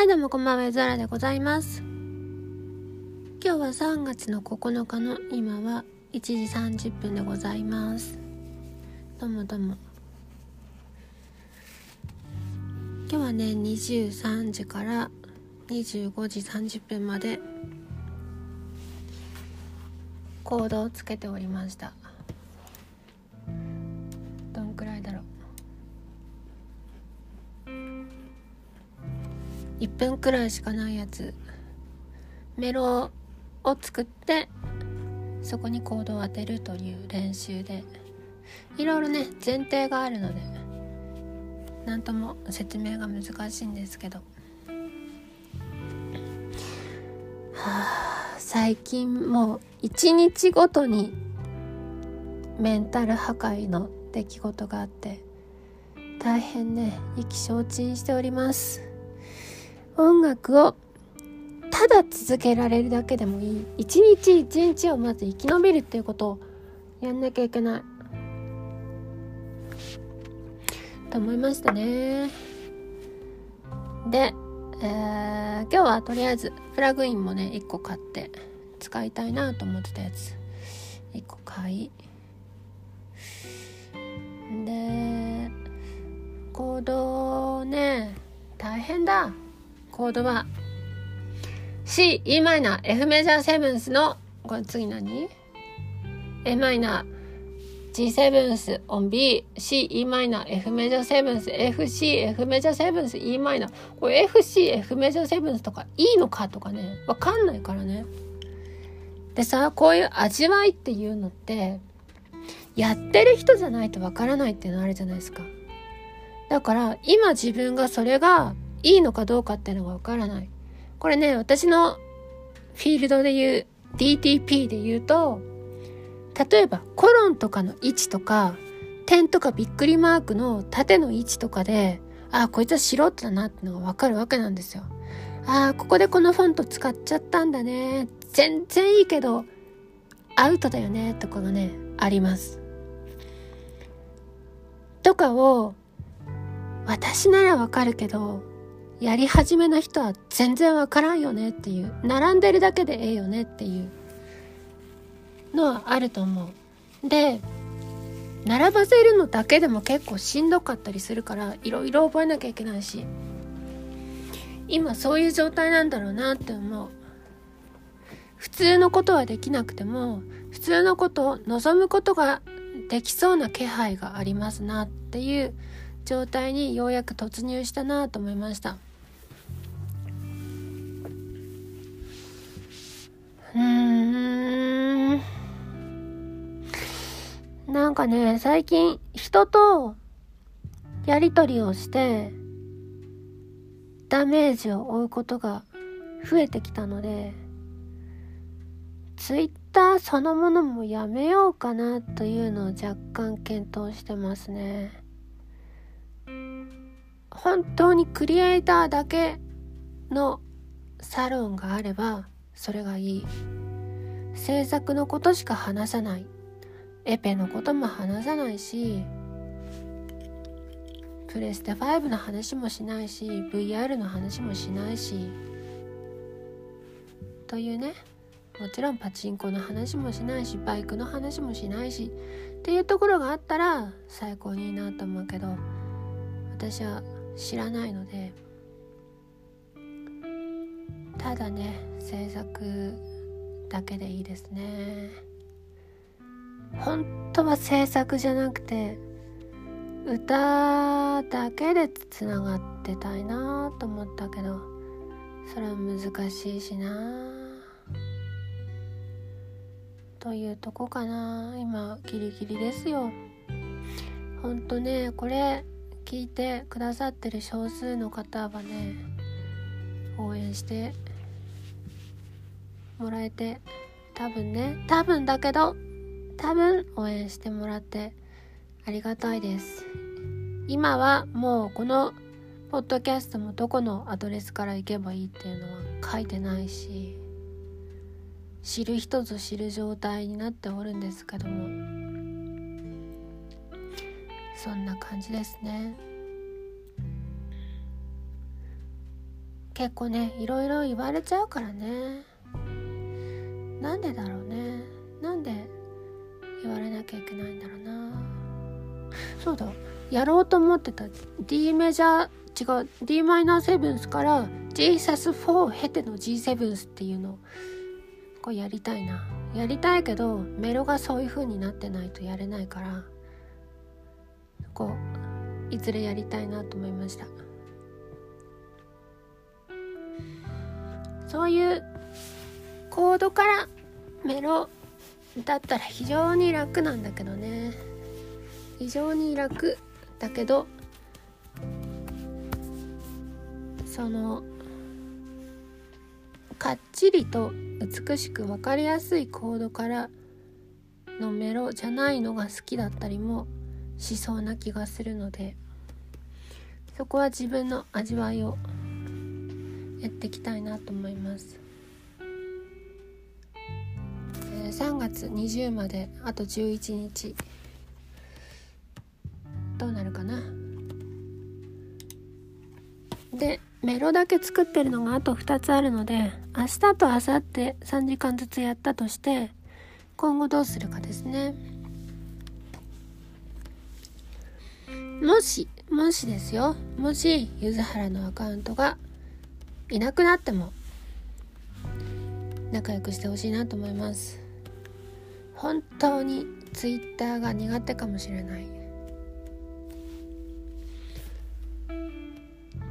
はい、どうもこんばんは、ゾラでございます。今日は3月の9日の今は1時30分でございます。どうもどうも。今日はね、23時から25時30分までコードをつけておりました。1分くらいしかないやつ。メロを作ってそこにコードを当てるという練習で。いろいろね前提があるので何とも説明が難しいんですけど。はあ最近もう一日ごとにメンタル破壊の出来事があって大変ね意気消沈しております。音楽をただ続けられるだけでもいい。一日一日をまず生き延びるっていうことをやんなきゃいけない。と思いましたね。で、えー今日はとりあえずプラグインもね1個買って使いたいなと思ってたやつ。1個買い。でコードね大変だ。コードは C、E マイナー、F メジャーセブンスの、これ次何 ?A マイナー、G セブンス、オン B、C、E マイナー、F メジャーセブンス、F、C、F メジャーセブンス、E マイナー。これ F、C、F メジャーセブンスとかいいのかとかね、わかんないからね。でさ、こういう味わいっていうのって、やってる人じゃないとわからないっていうのあるじゃないですか。だから、今自分がそれがいいのかどうかっていうのがわからない。これね、私のフィールドで言う DTP で言うと、例えばコロンとかの位置とか、点とかびっくりマークの縦の位置とかで、ああ、こいつは素人だなってのがわかるわけなんですよ。あ、ここでこのフォント使っちゃったんだね。全然いいけど、アウトだよね、とかがね、あります。とかを、私ならわかるけど、やり始めの人は全然わからんよねっていう。並んでるだけでええよねっていう。のはあると思う。で並ばせるのだけでも結構しんどかったりするからいろいろ覚えなきゃいけないし。今そういう状態なんだろうなって思う。普通のことはできなくても普通のことを望むことができそうな気配がありますなっていう状態にようやく突入したなと思いました。なんかね最近人とやり取りをしてダメージを負うことが増えてきたのでツイッターそのものもやめようかなというのを若干検討してますね。本当にクリエイターだけのサロンがあればそれがいい。制作のことしか話さない。エペのことも話さないしプレステ5の話もしないし VR の話もしないしというね。もちろんパチンコの話もしないしバイクの話もしないしっていうところがあったら最高にいいなと思うけど私は知らないのでただね制作だけでいいですね。本当は制作じゃなくて歌だけでつながってたいなと思ったけどそれは難しいしな。というとこかな。今ギリギリですよ。ほんとねこれ聞いてくださってる少数の方はね応援してもらえて多分ね多分だけど多分応援してもらってありがたいです。今はもうこのポッドキャストもどこのアドレスから行けばいいっていうのは書いてないし知る人ぞ知る状態になっておるんですけども。そんな感じですね。結構ねいろいろ言われちゃうからね。なんでだろうね。なきゃいけないんだろうな。そうだ。やろうと思ってた。D メジャー違う。D マイナーセブンスから Jesus4 経ての G7 っていうの。こうやりたいな。やりたいけどメロがそういう風になってないとやれないから。こういずれやりたいなと思いました。そういうコードからメロだったら非常に楽なんだけどね非常に楽だけどそのかっちりと美しく分かりやすいコードからのメロじゃないのが好きだったりもしそうな気がするのでそこは自分の味わいをやっていきたいなと思います。3月20まであと11日。どうなるかな。でメロだけ作ってるのがあと2つあるので明日と明後日3時間ずつやったとして今後どうするかですね。もしもしですよ。もし柚原のアカウントがいなくなっても仲良くしてほしいなと思います。本当にツイッターが苦手かもしれない。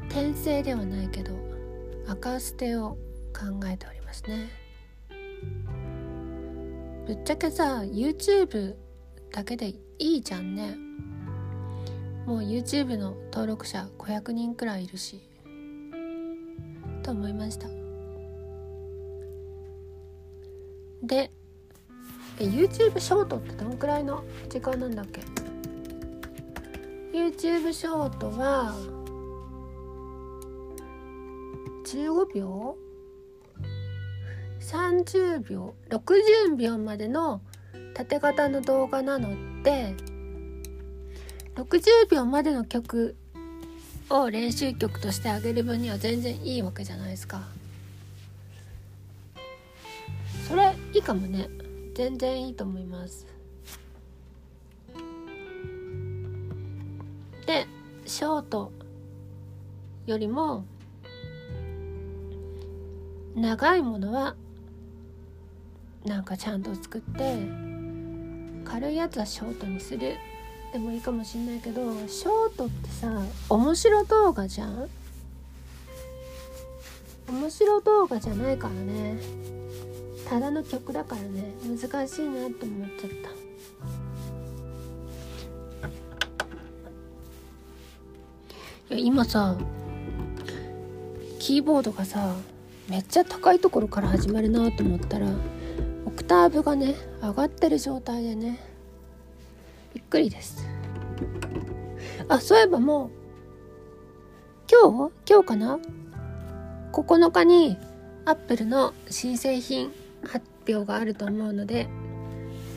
転生ではないけど赤捨てを考えておりますね。ぶっちゃけさ YouTube だけでいいじゃんね。もう YouTube の登録者500人くらいいるしと思いました。で YouTube ショートってどんくらいの時間なんだっけ？YouTube ショートは15秒30秒60秒までの縦型の動画なので60秒までの曲を練習曲としてあげる分には全然いいわけじゃないですか。それいいかもね。全然いいと思います。でショートよりも長いものはなんかちゃんと作って軽いやつはショートにする。でもいいかもしんないけどショートってさ面白動画じゃん？面白動画じゃないからね。ただの曲だからね。難しいなと思っちゃった。今さキーボードがさめっちゃ高いところから始まるなと思ったらオクターブがね上がってる状態でねびっくりです。あそういえばもう今日？今日かな？9日にアップルの新製品発表があると思うので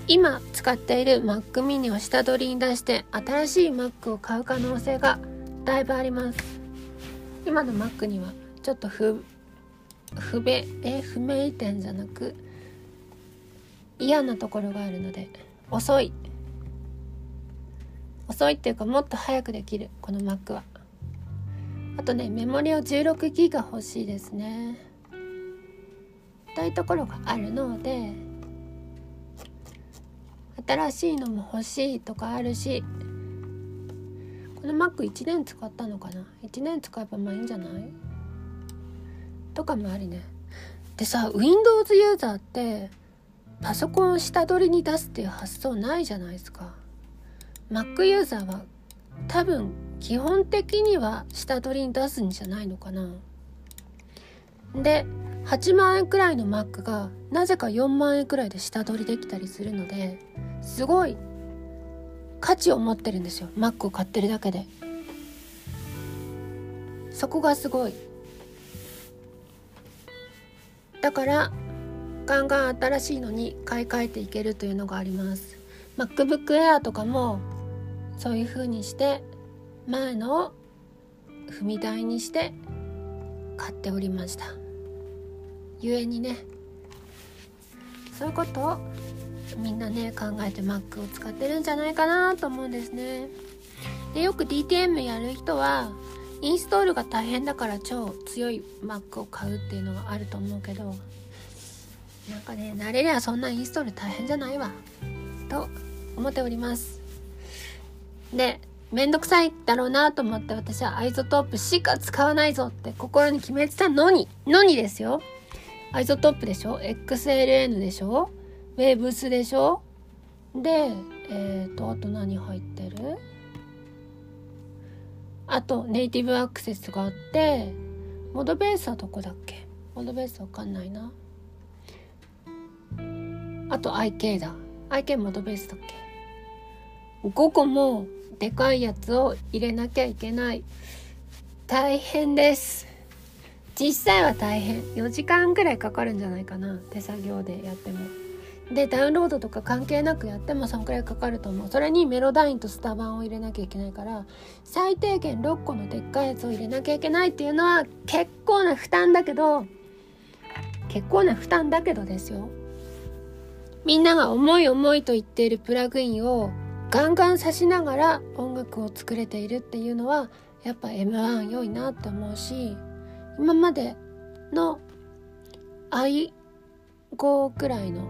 今使っている Mac mini を下取りに出して新しい Mac を買う可能性がだいぶあります。今の Mac にはちょっと不不べえ不明点じゃなく嫌なところがあるので遅い。遅いっていうかもっと早くできるこの Mac は。あとねメモリを16ギガ欲しいですね。たいところがあるので新しいのも欲しいとかあるしこの Mac1 年使ったのかな？1年使えばまあいいんじゃない？とかもありね。でさ Windows ユーザーってパソコンを下取りに出すっていう発想ないじゃないですか。Mac ユーザーは多分基本的には下取りに出すんじゃないのかな。で8万円くらいの Mac がなぜか4万円くらいで下取りできたりするのですごい価値を持ってるんですよ。Mac を買ってるだけで。そこがすごい。だからガンガン新しいのに買い替えていけるというのがあります。MacBook Air とかもそういう風にして前のを踏み台にして買っておりました。ゆえにね。そういうことをみんなね考えて Mac を使ってるんじゃないかなと思うんですね。でよく DTM やる人はインストールが大変だから超強い Mac を買うっていうのがあると思うけどなんかね慣れりゃそんなインストール大変じゃないわと思っております。でめんどくさいだろうなと思って私は iZotope しか使わないぞって心に決めてたのにのにですよ。iZotope でしょ？XLN でしょ？ウェーブスでしょ？でえっ、ー、とあと何入ってる？あと Native Access があって MODO BASS はどこだっけ？ MODO BASS わかんないな。あと IK だ。IK モードベースだっけ？5個もでかいやつを入れなきゃいけない。大変です。実際は大変。4時間くらいかかるんじゃないかな。手作業でやっても。でダウンロードとか関係なくやってもそんくらいかかると思う。それにメロダインとスタバンを入れなきゃいけないから最低限6個のでっかいやつを入れなきゃいけないっていうのは結構な負担だけど結構な負担だけどですよ。みんなが重い重いと言っているプラグインをガンガン刺しながら音楽を作れているっていうのはやっぱ M1 良いなって思うし今までの i5 くらいの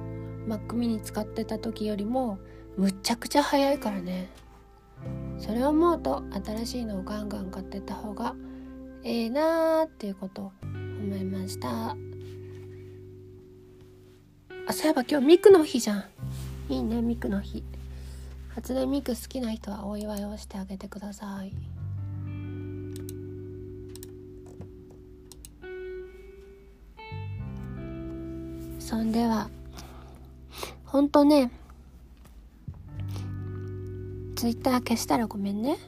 Mac mini 使ってた時よりもむちゃくちゃ早いからね。それを思うと新しいのをガンガン買ってた方がええなーっていうことを思いました。あそういえば今日ミクの日じゃん。いいねミクの日。初音ミク好きな人はお祝いをしてあげてください。そんではほんとねツイッター消したらごめんね。